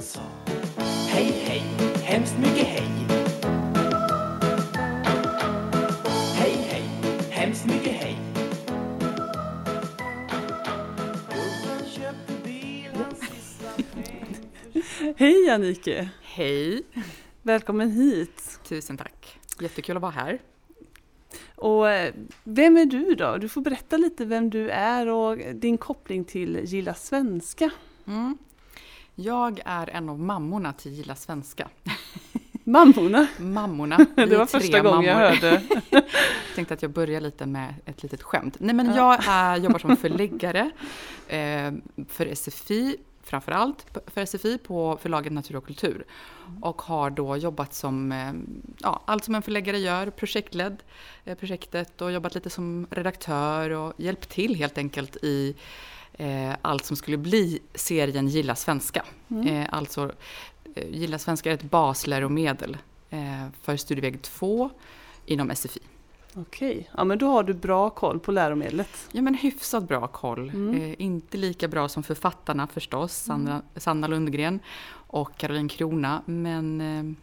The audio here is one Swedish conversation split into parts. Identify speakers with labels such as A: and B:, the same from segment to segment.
A: sa Hej, hej, hemskt mycket hej. Hej, hej, hemskt mycket hej.
B: Hej Anike!
C: Hej!
B: Välkommen hit!
C: Tusen tack. Jättekul att vara här.
B: Och eh, vem är du då? Du får berätta lite vem du är och din koppling till Gilla Svenska.
C: Mm. Jag är en av mammorna till Gilla Svenska.
B: Mammorna!
C: Mammorna. vi
B: Det var första gången jag hörde.
C: tänkte att jag börjar lite med ett litet skämt. Nej men jag är, jobbar som förläggare eh, för SFI, framförallt för SFI på förlaget Natur och kultur. Och har då jobbat som, eh, ja, allt som en förläggare gör, projektledd eh, projektet och jobbat lite som redaktör och hjälpt till helt enkelt i allt som skulle bli serien Gilla svenska. Eh, alltså eh, Gilla svenska är ett basläromedel eh, för studieväg 2 inom SFI.
B: Okej, ja men då har du bra koll på läromedlet.
C: Ja men hyfsat bra koll.
B: Mm.
C: Eh, inte lika bra som författarna förstås, Sandra, Sanna Lundgren och Caroline Krona, men, eh,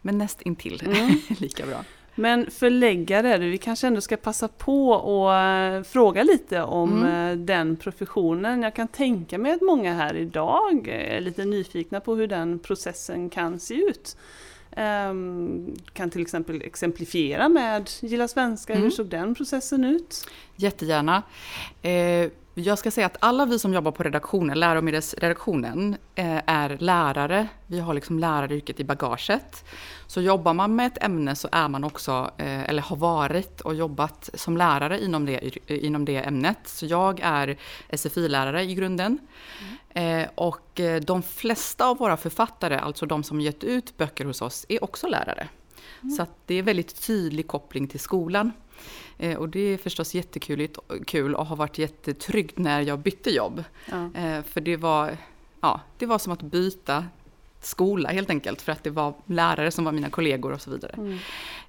C: men näst intill
B: Mm.
C: lika bra.
B: Men förläggare vi kanske ändå ska passa på och eh, fråga lite om
C: Mm.
B: eh, den professionen. Jag kan tänka mig att många här idag är lite nyfikna på hur den processen kan se ut. Ehm, kan till exempel exemplifiera med Gilla Svenska, hur
C: Mm.
B: såg den processen ut?
C: Jättegärna. Eh, jag ska säga att alla vi som jobbar på redaktionen, läromedelsredaktionen, eh, är lärare. Vi har liksom läraryrket i bagaget. Så jobbar man med ett ämne så är man också, eh, eller har varit och jobbat som lärare inom det, inom det ämnet. Så jag är SFI-lärare i grunden. Eh, och eh, de flesta av våra författare, alltså de som gett ut böcker hos oss, är också lärare. Så att det är väldigt tydlig koppling till skolan. Eh, och det är förstås jättekul kul och har varit jättetryggt när jag bytte jobb.
B: Ja.
C: Eh, för det var, ja, det var som att byta skola helt enkelt, för att det var lärare som var mina kollegor och så vidare.
B: Mm.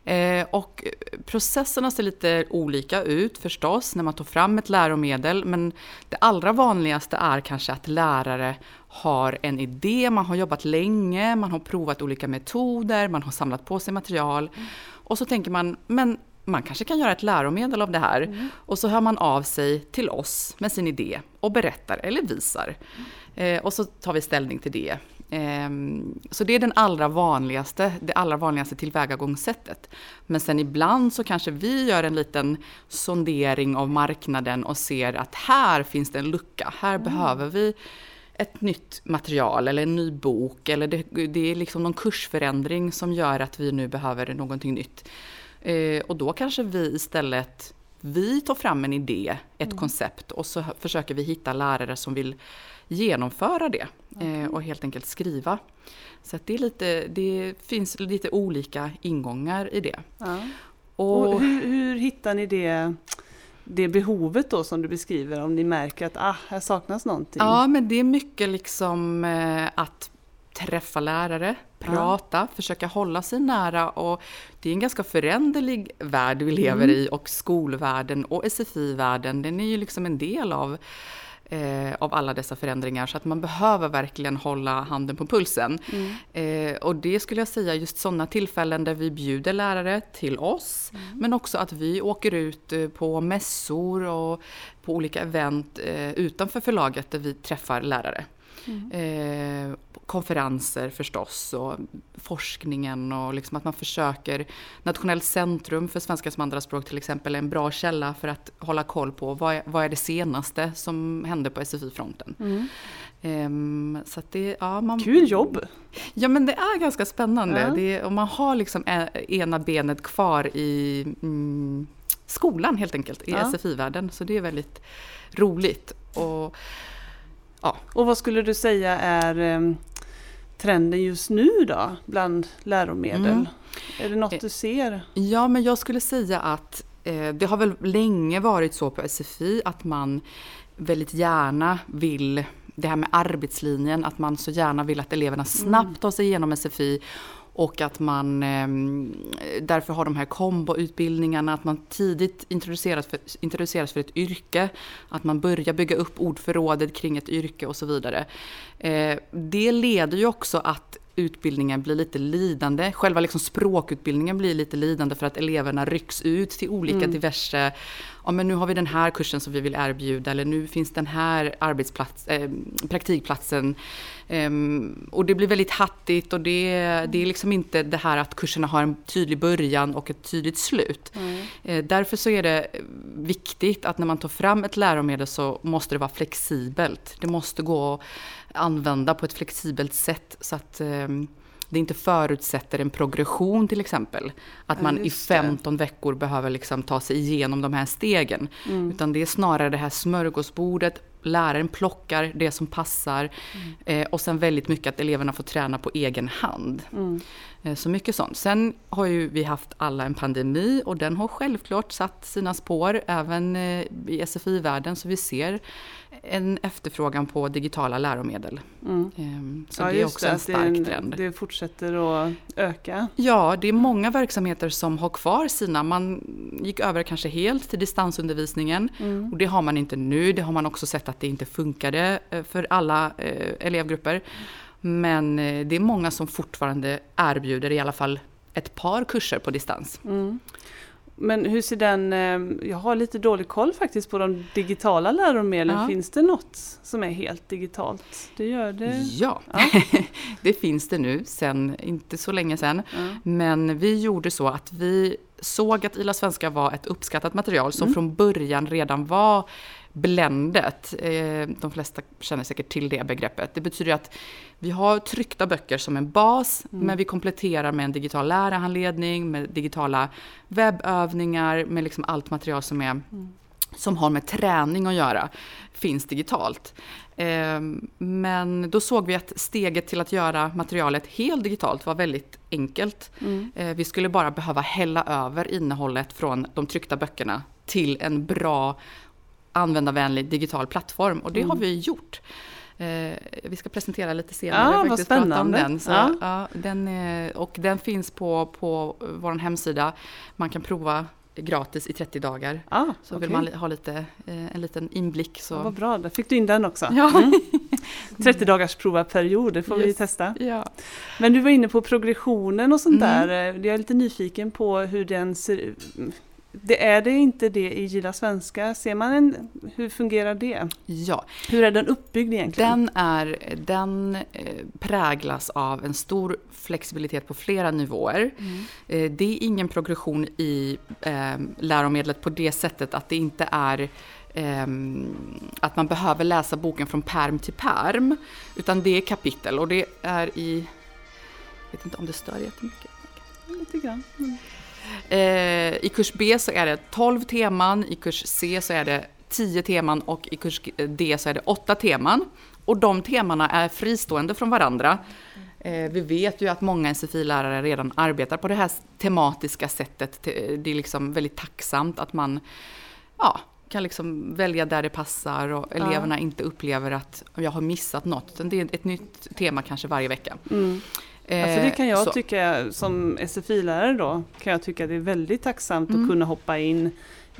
C: Eh, och processerna ser lite olika ut förstås när man tar fram ett läromedel, men det allra vanligaste är kanske att lärare har en idé, man har jobbat länge, man har provat olika metoder, man har samlat på sig material och så tänker man, men man kanske kan göra ett läromedel av det här. Och så hör man av sig till oss med sin idé och berättar eller visar. Eh, och så tar vi ställning till det. Ehm, så det är den allra vanligaste, det allra vanligaste tillvägagångssättet. Men sen ibland så kanske vi gör en liten sondering av marknaden och ser att här finns det en lucka, här behöver vi ett nytt material eller en ny bok eller det, det är liksom någon kursförändring som gör att vi nu behöver någonting nytt. Eh, och då kanske vi istället vi tar fram en idé, ett koncept och så försöker vi hitta lärare som vill genomföra det eh, och helt enkelt skriva. Så det, är lite, det finns lite olika ingångar i det.
B: Ja.
C: Och,
B: Och hur, hur hittar ni det, det behovet då som du beskriver om ni märker att ah, här saknas någonting?
C: Ja, men det är mycket liksom eh, att träffa lärare, prata, försöka hålla sig nära och det är en ganska föränderlig värld vi lever
B: Mm.
C: i och skolvärlden och SFI-världen, den är ju liksom en del av eh, av alla dessa förändringar så att man behöver verkligen hålla handen på pulsen.
B: Mm.
C: Eh, och det skulle jag säga just sådana tillfällen där vi bjuder lärare till oss men också att vi åker ut eh, på mässor och på olika event eh, utanför förlaget där vi träffar lärare. Eh, konferenser förstås och forskningen och liksom att man försöker Nationellt centrum för svenska som andraspråk till exempel är en bra källa för att hålla koll på vad är, vad är det senaste som hände på SFI-fronten.
B: Mm.
C: Ehm, så det, ja, man,
B: Kul jobb!
C: Ja men det är ganska spännande.
B: Ja.
C: Det, och man har liksom ena benet kvar i mm, skolan helt enkelt, i
B: Ja.
C: SFI-världen. Så det är väldigt roligt. Och,
B: Och vad skulle du säga är em, trenden just nu då bland läromedel?
C: Mm.
B: Är det något
C: Eh,
B: du ser?
C: Ja, men jag skulle säga att eh, det har väl länge varit så på SFI att man väldigt gärna vill det här med arbetslinjen, att man så gärna vill att eleverna snabbt tar sig igenom SFI och att man eh, därför har de här komboutbildningarna, att man tidigt introduceras för, introduceras för ett yrke, att man börjar bygga upp ordförrådet kring ett yrke och så vidare. Eh, det leder ju också att utbildningen blir lite lidande. Själva liksom språkutbildningen blir lite lidande för att eleverna rycks ut till olika mm. diverse ja, men nu har vi den här kursen som vi vill erbjuda eller nu finns den här arbetsplats, eh, praktikplatsen. Eh, och det blir väldigt hattigt och det, det är liksom inte det här att kurserna har en tydlig början och ett tydligt slut. Mm. Eh, därför så är det viktigt att när man tar fram ett läromedel så måste det vara flexibelt. Det måste gå att använda på ett flexibelt sätt så att ehm, det inte förutsätter en progression till exempel. Att man i 15 det. veckor behöver liksom ta sig igenom de här stegen. Mm. Utan det är snarare det här smörgåsbordet, läraren plockar det som passar mm. eh, och sen väldigt mycket att eleverna får träna på egen hand. Mm. Eh, så mycket sånt. Sen har ju vi haft alla en pandemi och den har självklart satt sina spår även eh, i SFI-världen så vi ser en efterfrågan på digitala läromedel. Mm. Ehm, så ja, det är också det, en stark det, trend.
B: Det fortsätter att öka.
C: Ja, det är många verksamheter som har kvar sina. Man gick över kanske helt till distansundervisningen mm. och det har man inte nu. Det har man också sett att det inte funkade eh, för alla elevgrupper. Men eh, det är många som fortfarande erbjuder i alla fall ett par kurser på distans. Mm.
B: Men hur ser den, eh, jag har lite dålig koll faktiskt på de digitala läromedlen. Ja. Finns det något som är helt digitalt? Det gör det?
C: Ja, ja. det finns det nu sen inte så länge sedan. Ja. Men vi gjorde så att vi såg att Ila Svenska var ett uppskattat material som mm. från början redan var bländet. Eh, de flesta känner säkert till det begreppet. Det betyder att vi har tryckta böcker som en bas, mm. men vi kompletterar med en digital lärarhandledning, med digitala webbövningar, med liksom allt material som är mm som har med träning att göra finns digitalt. Ehm, men då såg vi att steget till att göra materialet helt digitalt var väldigt enkelt. Mm. Eh, vi skulle bara behöva hälla över innehållet från de tryckta böckerna till en bra användarvänlig digital plattform och det mm. har vi gjort. Eh, vi ska presentera lite senare.
B: Ja, vad spännande.
C: Den. Så, ja. ja den, och den finns på, på vår hemsida. Man kan prova gratis i 30 dagar. Ah, så okay. vill man ha lite, eh, en liten inblick så... Ja,
B: vad bra, där fick du in den också. Ja. Mm. 30 dagars prova-period, det får yes. vi testa. Ja. Men du var inne på progressionen och sånt mm. där. Jag är lite nyfiken på hur den ser ut det är det inte det i Gilla Svenska? Ser man en, hur fungerar det?
C: Ja.
B: Hur är den uppbyggd egentligen?
C: Den, är, den eh, präglas av en stor flexibilitet på flera nivåer. Mm. Eh, det är ingen progression i eh, läromedlet på det sättet att det inte är att man behöver läsa boken från perm till perm. Utan det är kapitel och det är i... Jag vet inte om det stör jättemycket.
B: Lite grann. Mm.
C: Eh, I kurs B så är det 12 teman, i kurs C så är det 10 teman och i kurs D så är det 8 teman. Och de temana är fristående från varandra. Eh, vi vet ju att många SFI-lärare redan arbetar på det här tematiska sättet. Det är liksom väldigt tacksamt att man ja, kan liksom välja där det passar och eleverna ja. inte upplever att jag har missat något. Det är ett nytt tema kanske varje vecka. Mm.
B: Alltså det kan jag så. tycka som SFI-lärare då, kan jag tycka det är väldigt tacksamt mm. att kunna hoppa in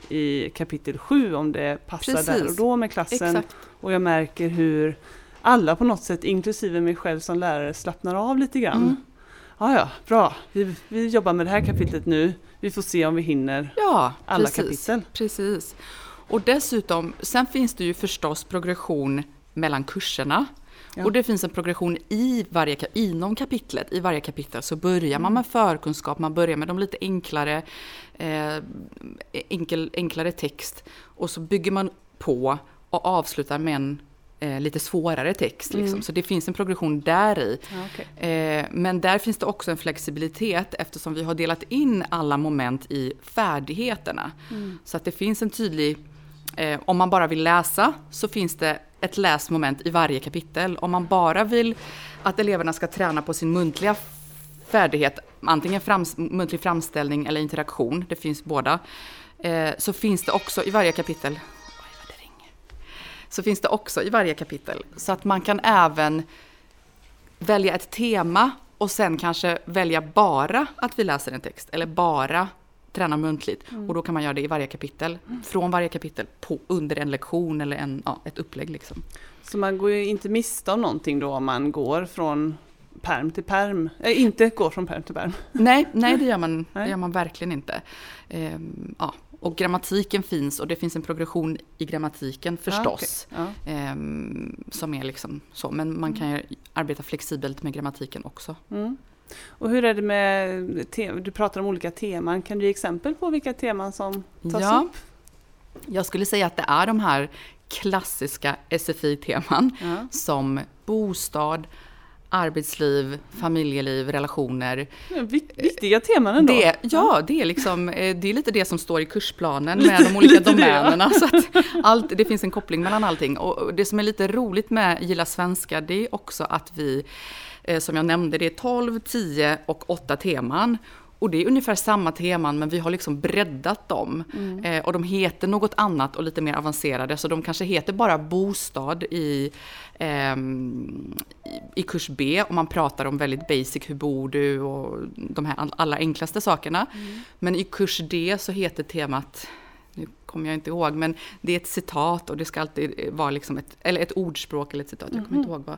B: i kapitel 7 om det passar Precis. där och då med klassen. Exakt. Och jag märker hur alla på något sätt, inklusive mig själv som lärare, slappnar av lite grann. Mm. Ja, ja, bra. Vi, vi jobbar med det här kapitlet nu. Vi får se om vi hinner ja, alla precis, kapitel.
C: Precis. Och dessutom, sen finns det ju förstås progression mellan kurserna. Ja. Och det finns en progression i varje, inom kapitlet. I varje kapitel så börjar man med förkunskap, man börjar med de lite enklare, eh, enkel, enklare text. Och så bygger man på och avslutar med en eh, lite svårare text. Liksom. Mm. Så det finns en progression där i. Ja, okay. eh, men där finns det också en flexibilitet eftersom vi har delat in alla moment i färdigheterna. Mm. Så att det finns en tydlig Eh, om man bara vill läsa så finns det ett läsmoment i varje kapitel. Om man bara vill att eleverna ska träna på sin muntliga färdighet, antingen frams, muntlig framställning eller interaktion, det finns båda, eh, så finns det också i varje kapitel så finns det också i varje kapitel. Så att man kan även välja ett tema och sen kanske välja bara att vi läser en text eller bara träna muntligt.
B: Mm.
C: Och då kan man göra det i varje kapitel, från varje kapitel på, under en lektion eller en, ja, ett upplägg. Liksom.
B: Så man går ju inte miste om någonting då om man går från perm till perm. Äh, inte går från perm till perm.
C: Nej, nej det, gör man, det
B: Nej.
C: gör man verkligen inte. Ehm, ja. Och grammatiken finns och det finns en progression i grammatiken förstås.
B: Ja, okej. Ja.
C: ehm, som är liksom så, men man kan ju arbeta flexibelt med grammatiken också.
B: Mm. Och hur är det med, du pratar om olika teman, kan du ge exempel på vilka teman som tas
C: Ja.
B: upp?
C: Jag skulle säga att det är de här klassiska SFI-teman
B: Ja.
C: som bostad, arbetsliv, familjeliv, relationer.
B: Viktiga teman ändå.
C: Det, ja, det är, liksom, eh, det är lite det som står i kursplanen
B: Lite-
C: med de olika
B: lite det, ja.
C: domänerna. Så allt, det finns en koppling mellan allting. Och det som är lite roligt med Gilla svenska, det är också att vi, som jag nämnde, det är 12, 10 och 8 teman. Och det är ungefär samma teman men vi har liksom breddat dem.
B: Mm.
C: Eh, och de heter något annat och lite mer avancerade. Så de kanske heter bara bostad i, ehm, i, kurs B. Och man pratar om väldigt basic, hur bor du och de här all- allra enklaste sakerna. Men i kurs D så heter temat nu kommer jag inte ihåg, men det är ett citat och det ska alltid vara liksom ett, eller ett ordspråk eller ett citat, jag kommer inte ihåg vad.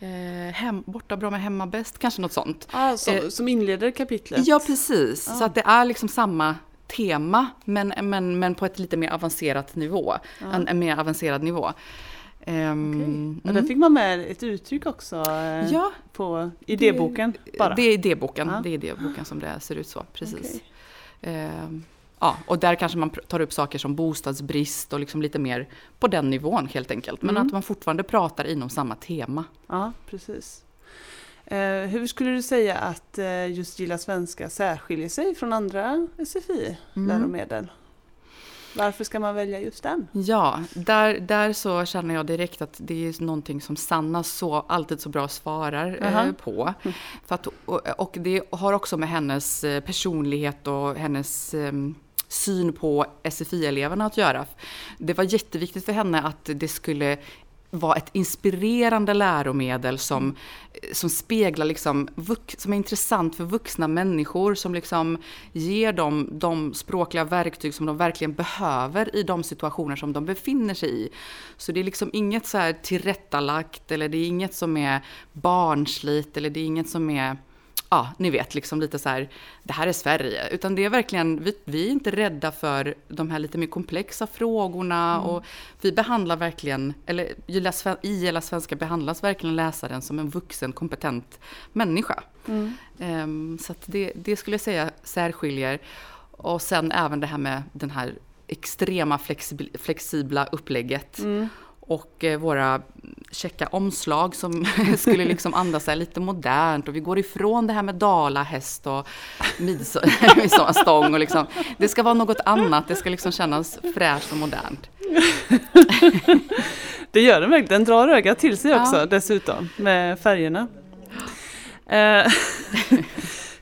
C: Eh, hem, borta bra med hemma bäst, kanske något sånt.
B: Ah, som,
C: Eh,
B: som inleder kapitlet?
C: Ja, precis.
B: Ja.
C: Så att det är liksom samma tema, men, men, men på ett lite mer avancerat nivå. En, en mer avancerad nivå. Ehm,
B: Ja, där fick man med ett uttryck också eh,
C: Ja,
B: på idéboken bara.
C: det är idéboken.
B: Ja.
C: Det är idéboken som det ser ut så, precis.
B: Okej.
C: Ehm, ja, och där kanske man tar upp saker som bostadsbrist och liksom lite mer på den nivån helt enkelt. Men
B: Mm.
C: att man fortfarande pratar inom samma tema.
B: Ja, precis. Eh, hur skulle du säga att eh, just Gilla svenska särskiljer sig från andra SFI-läromedel? Varför ska man välja just den?
C: Ja, där, där så känner jag direkt att det är någonting som Sanna så, alltid så bra svarar eh,
B: Aha.
C: på. För att, och, och det har också med hennes eh, personlighet och hennes eh, syn på SFI-eleverna att göra. Det var jätteviktigt för henne att det skulle vara ett inspirerande läromedel som, eh, som speglar, liksom, som är intressant för vuxna människor, som liksom ger dem de språkliga verktyg som de verkligen behöver i de situationer som de befinner sig i. Så det är liksom inget så här tillrättalagt eller det är inget som är barnsligt eller det är inget som är ja, ni vet, liksom lite så här, det här är Sverige. Utan det är verkligen, vi, vi är inte rädda för de här lite mer komplexa frågorna och vi behandlar verkligen, eller i Gilla Svenska behandlas verkligen läsaren som en vuxen, kompetent människa. Ehm, så att det, det skulle jag säga särskiljer. Och sen även det här med den här extrema flexibla, flexibla upplägget.
B: Mm.
C: Och eh, våra checka omslag som skulle liksom andas lite modernt och vi går ifrån det här med dala, häst och mids- midsommarstång och liksom, det ska vara något annat, det ska liksom kännas fräscht och modernt.
B: Det gör den verkligen, den drar ögat till sig
C: Ja.
B: också dessutom med färgerna. Eh,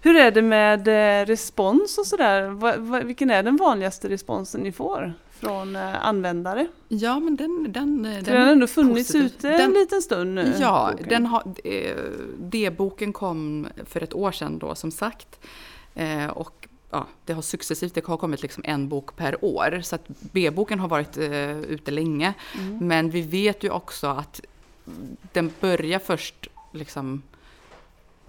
B: hur är det med eh, respons och sådär? Vilken är den vanligaste responsen ni får från eh, användare?
C: Ja, men den... den, den,
B: För den har ändå funnits
C: positiv.
B: ute
C: Den-
B: en liten stund nu.
C: Ja,
B: boken.
C: den har, eh, D-boken kom för ett år sedan då som sagt. Eh, och ja, det har successivt, det har kommit liksom en bok per år. Så att B-boken har varit eh, ute länge.
B: Mm.
C: Men vi vet ju också att den börjar först liksom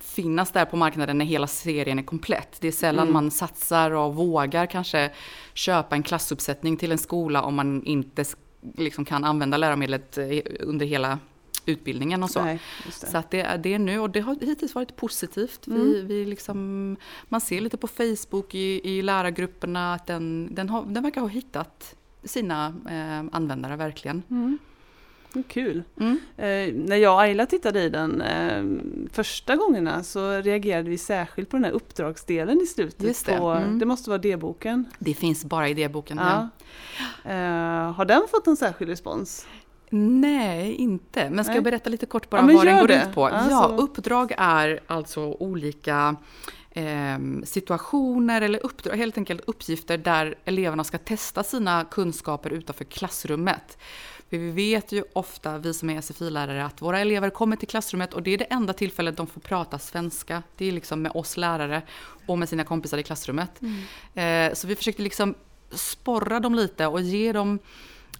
C: finnas där på marknaden när hela serien är komplett. Det är sällan
B: Mm.
C: man satsar och vågar kanske köpa en klassuppsättning till en skola om man inte liksom kan använda läromedlet eh, under hela utbildningen och så.
B: Nej.
C: Så att det är det nu och det har hittills varit positivt. Vi,
B: Mm.
C: vi liksom, man ser lite på Facebook i, i lärargrupperna att den, den, har, den verkar ha hittat sina eh, användare verkligen.
B: Mm. Kul.
C: Mm.
B: Eh, när jag och Ayla tittade i den eh, första gångerna så reagerade vi särskilt på den här uppdragsdelen i slutet.
C: Just det.
B: På,
C: Mm.
B: det måste vara D-boken.
C: Det finns bara i idéboken. Ja.
B: Ja. Eh, har den fått en särskild respons?
C: Nej, inte. Men ska
B: Nej.
C: jag berätta lite kort bara
B: Ja,
C: vad den går
B: det.
C: ut på?
B: Ja,
C: Ja, uppdrag är alltså olika ehm, situationer eller uppdrag, helt enkelt uppgifter där eleverna ska testa sina kunskaper utanför klassrummet. För vi vet ju ofta, vi som är SFI-lärare, att våra elever kommer till klassrummet och det är det enda tillfället de får prata svenska. Det är liksom med oss lärare och med sina kompisar i klassrummet. Eh, så vi försökte liksom sporra dem lite och ge dem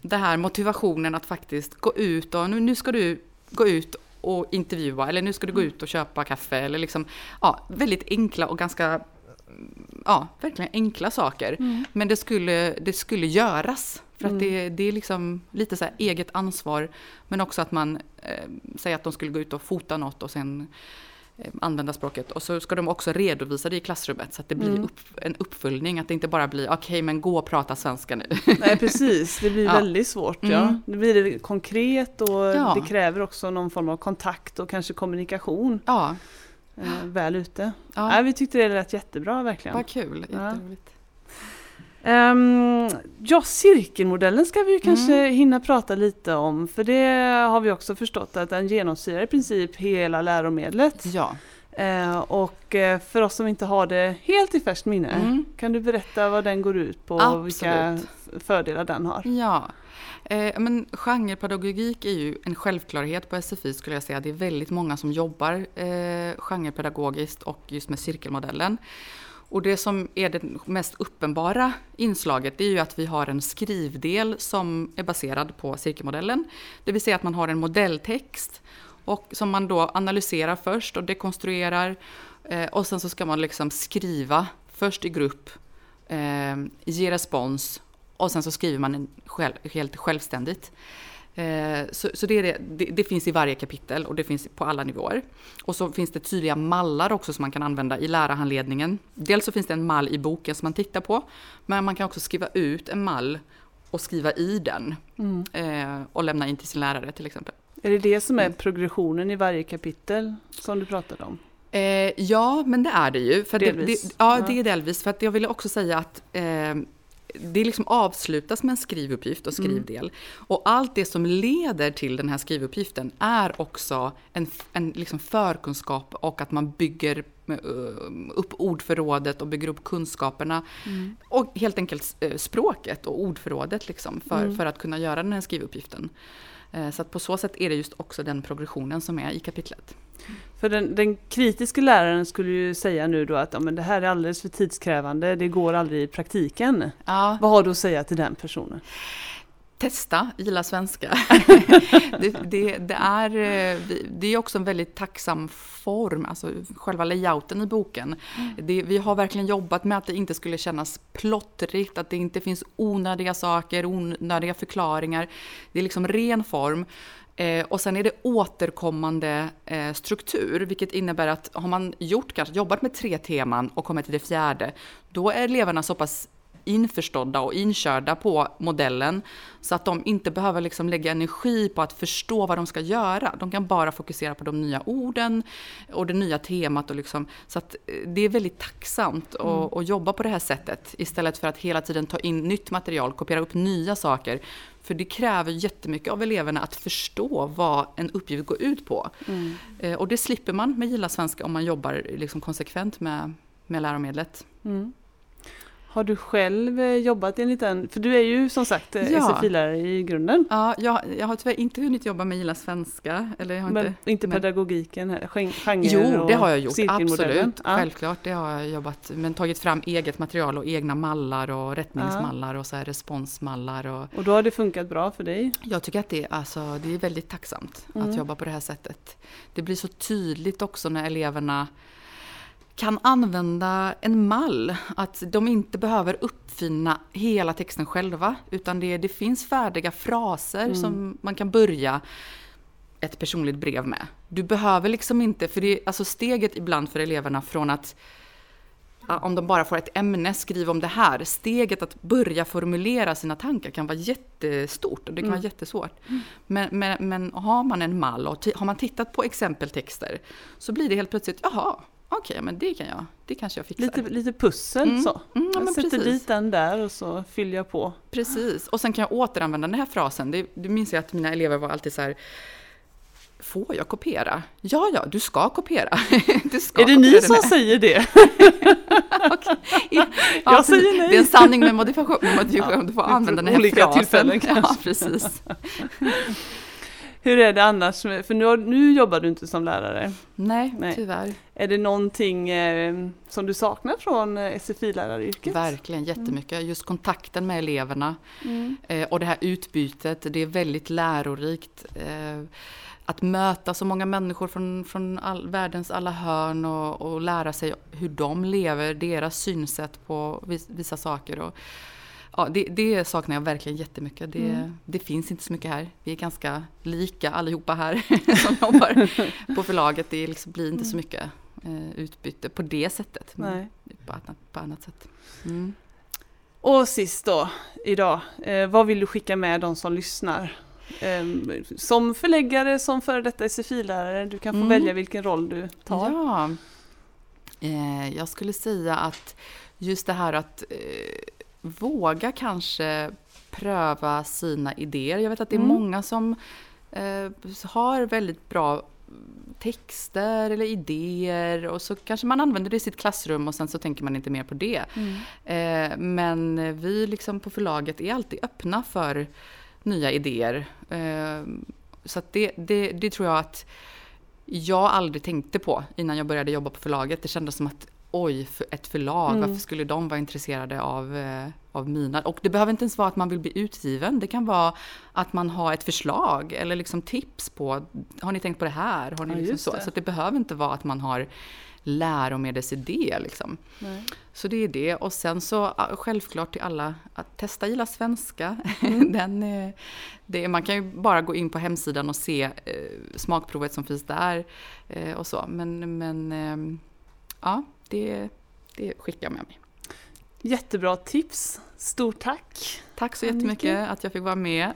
C: den här motivationen att faktiskt gå ut och nu, nu ska du gå ut och intervjua eller nu ska du gå ut och köpa kaffe eller liksom ja, väldigt enkla och ganska ja, verkligen enkla saker. Men det skulle, det skulle göras. För att det, det är liksom lite så här eget ansvar. Men också att man eh, säger att de skulle gå ut och fota något och sen eh, använda språket. Och så ska de också redovisa det i klassrummet så att det blir upp, en uppföljning. Att det inte bara blir okej men gå och prata svenska nu.
B: Nej precis, det blir
C: Ja.
B: väldigt svårt. Ja.
C: Mm.
B: Det blir det konkret och
C: Ja.
B: det kräver också någon form av kontakt och kanske kommunikation
C: ja,
B: eh, väl ute.
C: ja.
B: Vi tyckte det lät jättebra verkligen.
C: vad kul.
B: Ja.
C: Jätteroligt.
B: Ehm, ja, cirkelmodellen ska vi ju kanske
C: Mm.
B: hinna prata lite om för det har vi också förstått att den genomsyrar i princip hela läromedlet.
C: Ja.
B: Eh, och eh, för oss som inte har det helt i färskt minne,
C: Mm.
B: kan du berätta vad den går ut på och vilka
C: Absolut.
B: fördelar den har?
C: Ja, eh, men genrepedagogik är ju en självklarhet på SFI skulle jag säga. Det är väldigt många som jobbar eh, genrepedagogiskt och just med cirkelmodellen. Och det som är det mest uppenbara inslaget är ju att vi har en skrivdel som är baserad på cirkelmodellen. Det vill säga att man har en modelltext och som man då analyserar först och dekonstruerar. Eh, och sen så ska man liksom skriva först i grupp, eh, ge respons och sen så skriver man en själv, helt självständigt. Eh, så så det, det, det, det finns i varje kapitel och det finns på alla nivåer. Och så finns det tydliga mallar också som man kan använda i lärarhandledningen. Dels så finns det en mall i boken som man tittar på, men man kan också skriva ut en mall och skriva i den
B: Mm.
C: eh, och lämna in till sin lärare till exempel.
B: Är det det som är
C: Mm.
B: progressionen i varje kapitel som du pratade om?
C: Eh, ja, men det är det ju. För det,
B: Delvis.
C: det, ja,
B: Ja.
C: det är delvis. För att jag ville också säga att eh, det liksom avslutas med en skrivuppgift och skrivdel. Och allt det som leder till den här skrivuppgiften är också en, en liksom förkunskap och att man bygger eh, upp ordförrådet och bygger upp kunskaperna. Och helt enkelt eh, språket och ordförrådet liksom för,
B: Mm.
C: för att kunna göra den här skrivuppgiften. Eh, Så att på så sätt är det just också den progressionen som är i kapitlet.
B: För den, den kritiska läraren skulle ju säga nu då att ja, men det här är alldeles för tidskrävande, det går aldrig i praktiken.
C: Ja.
B: Vad har du att säga till den personen?
C: Testa, gilla svenska. det, det, det, är, eh, det är också en väldigt tacksam form, alltså själva layouten i boken. Det, vi har verkligen jobbat med att det inte skulle kännas plottrigt, att det inte finns onödiga saker, onödiga förklaringar. Det är liksom ren form. Eh, och sen är det återkommande eh, struktur, vilket innebär att har man gjort, kanske jobbat med tre teman och kommit till det fjärde, då är eleverna så pass införstådda och inkörda på modellen så att de inte behöver liksom lägga energi på att förstå vad de ska göra. De kan bara fokusera på de nya orden och det nya temat. Och liksom, så att eh, det är väldigt tacksamt att, att jobba på det här sättet istället för att hela tiden ta in nytt material, kopiera upp nya saker. För det kräver jättemycket av eleverna att förstå vad en uppgift går ut på. Eh, Och det slipper man med Gilla Svenska om man jobbar liksom konsekvent med, med läromedlet.
B: Mm. Har du själv eh, jobbat enligt den? För du är ju som sagt eh,
C: Ja.
B: SFI-lärare i grunden.
C: Ja, jag, jag har tyvärr inte hunnit jobba med Gilla Svenska. Eller jag har
B: Men
C: inte,
B: inte
C: men-
B: pedagogiken, här, gen- genre
C: Jo, det har jag gjort. Absolut.
B: Ja.
C: Självklart, det har jag jobbat. Men tagit fram eget material och egna mallar och rättningsmallar och så här responsmallar. Och
B: Och då har det funkat bra för dig?
C: jag tycker att det, alltså, det är väldigt tacksamt
B: Mm.
C: att jobba på det här sättet. Det blir så tydligt också när eleverna kan använda en mall. Att de inte behöver uppfinna hela texten själva. Utan det, det finns färdiga fraser
B: Mm.
C: som man kan börja ett personligt brev med. Du behöver liksom inte, för det är alltså steget ibland för eleverna från att om de bara får ett ämne, skriv om det här. Steget att börja formulera sina tankar kan vara jättestort och det kan
B: Mm.
C: vara jättesvårt. Men, men, men har man en mall och har man tittat på exempeltexter så blir det helt plötsligt, jaha, okej, men det kan jag, det kanske jag fixar.
B: Lite, lite pussel
C: Mm.
B: så.
C: Mm, ja,
B: jag sätter
C: precis.
B: dit den där och så fyller jag på.
C: Precis, och sen kan jag återanvända den här frasen. Det, det minns jag att mina elever var alltid så här får jag kopiera? Ja, ja, du ska kopiera. Du ska
B: Är det ni som
C: med.
B: säger det?
C: Ja,
B: Jag säger nej.
C: Det är en sanning med modifikation. Modifikation. Du får använda den här
B: olika
C: frasen.
B: tillfällen
C: Ja,
B: kanske.
C: precis.
B: Hur är det annars? För nu, nu jobbar du inte som lärare.
C: Nej,
B: Nej.
C: tyvärr.
B: Är det någonting eh, som du saknar från eh, SFI-läraryrket?
C: Verkligen jättemycket. Just kontakten med eleverna
B: Mm.
C: eh, och det här utbytet, det är väldigt lärorikt. Eh, att möta så många människor från, från all, världens alla hörn och, och lära sig hur de lever, deras synsätt på vis, vissa saker. Och, ja, det, det saknar jag verkligen jättemycket. Det,
B: Mm.
C: det finns inte så mycket här. Vi är ganska lika allihopa här som jobbar på förlaget. Det liksom blir inte så mycket eh, utbyte på det sättet.
B: Nej.
C: På, annat, på annat sätt. Mm.
B: Och sist då, idag, eh, vad vill du skicka med de som lyssnar? Eh, som förläggare, som före detta SFI-lärare, du kan få
C: Mm.
B: välja vilken roll du tar.
C: Ja. Eh, jag skulle säga att just det här att eh, våga kanske pröva sina idéer. Jag vet att det är
B: Mm.
C: många som eh, har väldigt bra texter eller idéer och så kanske man använder det i sitt klassrum och sen så tänker man inte mer på det.
B: Mm.
C: Eh, men vi liksom på förlaget är alltid öppna för nya idéer. Eh, så det, det, det tror jag att jag aldrig tänkte på innan jag började jobba på förlaget. Det kändes som att oj, ett förlag,
B: Mm.
C: varför skulle de vara intresserade av, eh, av mina? Och det behöver inte ens vara att man vill bli utgiven. Det kan vara att man har ett förslag eller liksom tips på, har ni tänkt på det här? Har ni
B: Ja,
C: liksom så?
B: det.
C: så det behöver inte vara att man har läromedelsidé liksom.
B: Nej.
C: Så det är det. Och sen så självklart till alla att testa gilla svenska.
B: Mm.
C: Den, är- det, man kan ju bara gå in på hemsidan och se eh, smakprovet som finns där. Eh, och så. Men, men ehm, ja, det, det skickar jag med mig.
B: Jättebra tips, stort tack!
C: Tack så
B: Annika.
C: jättemycket att jag fick vara med.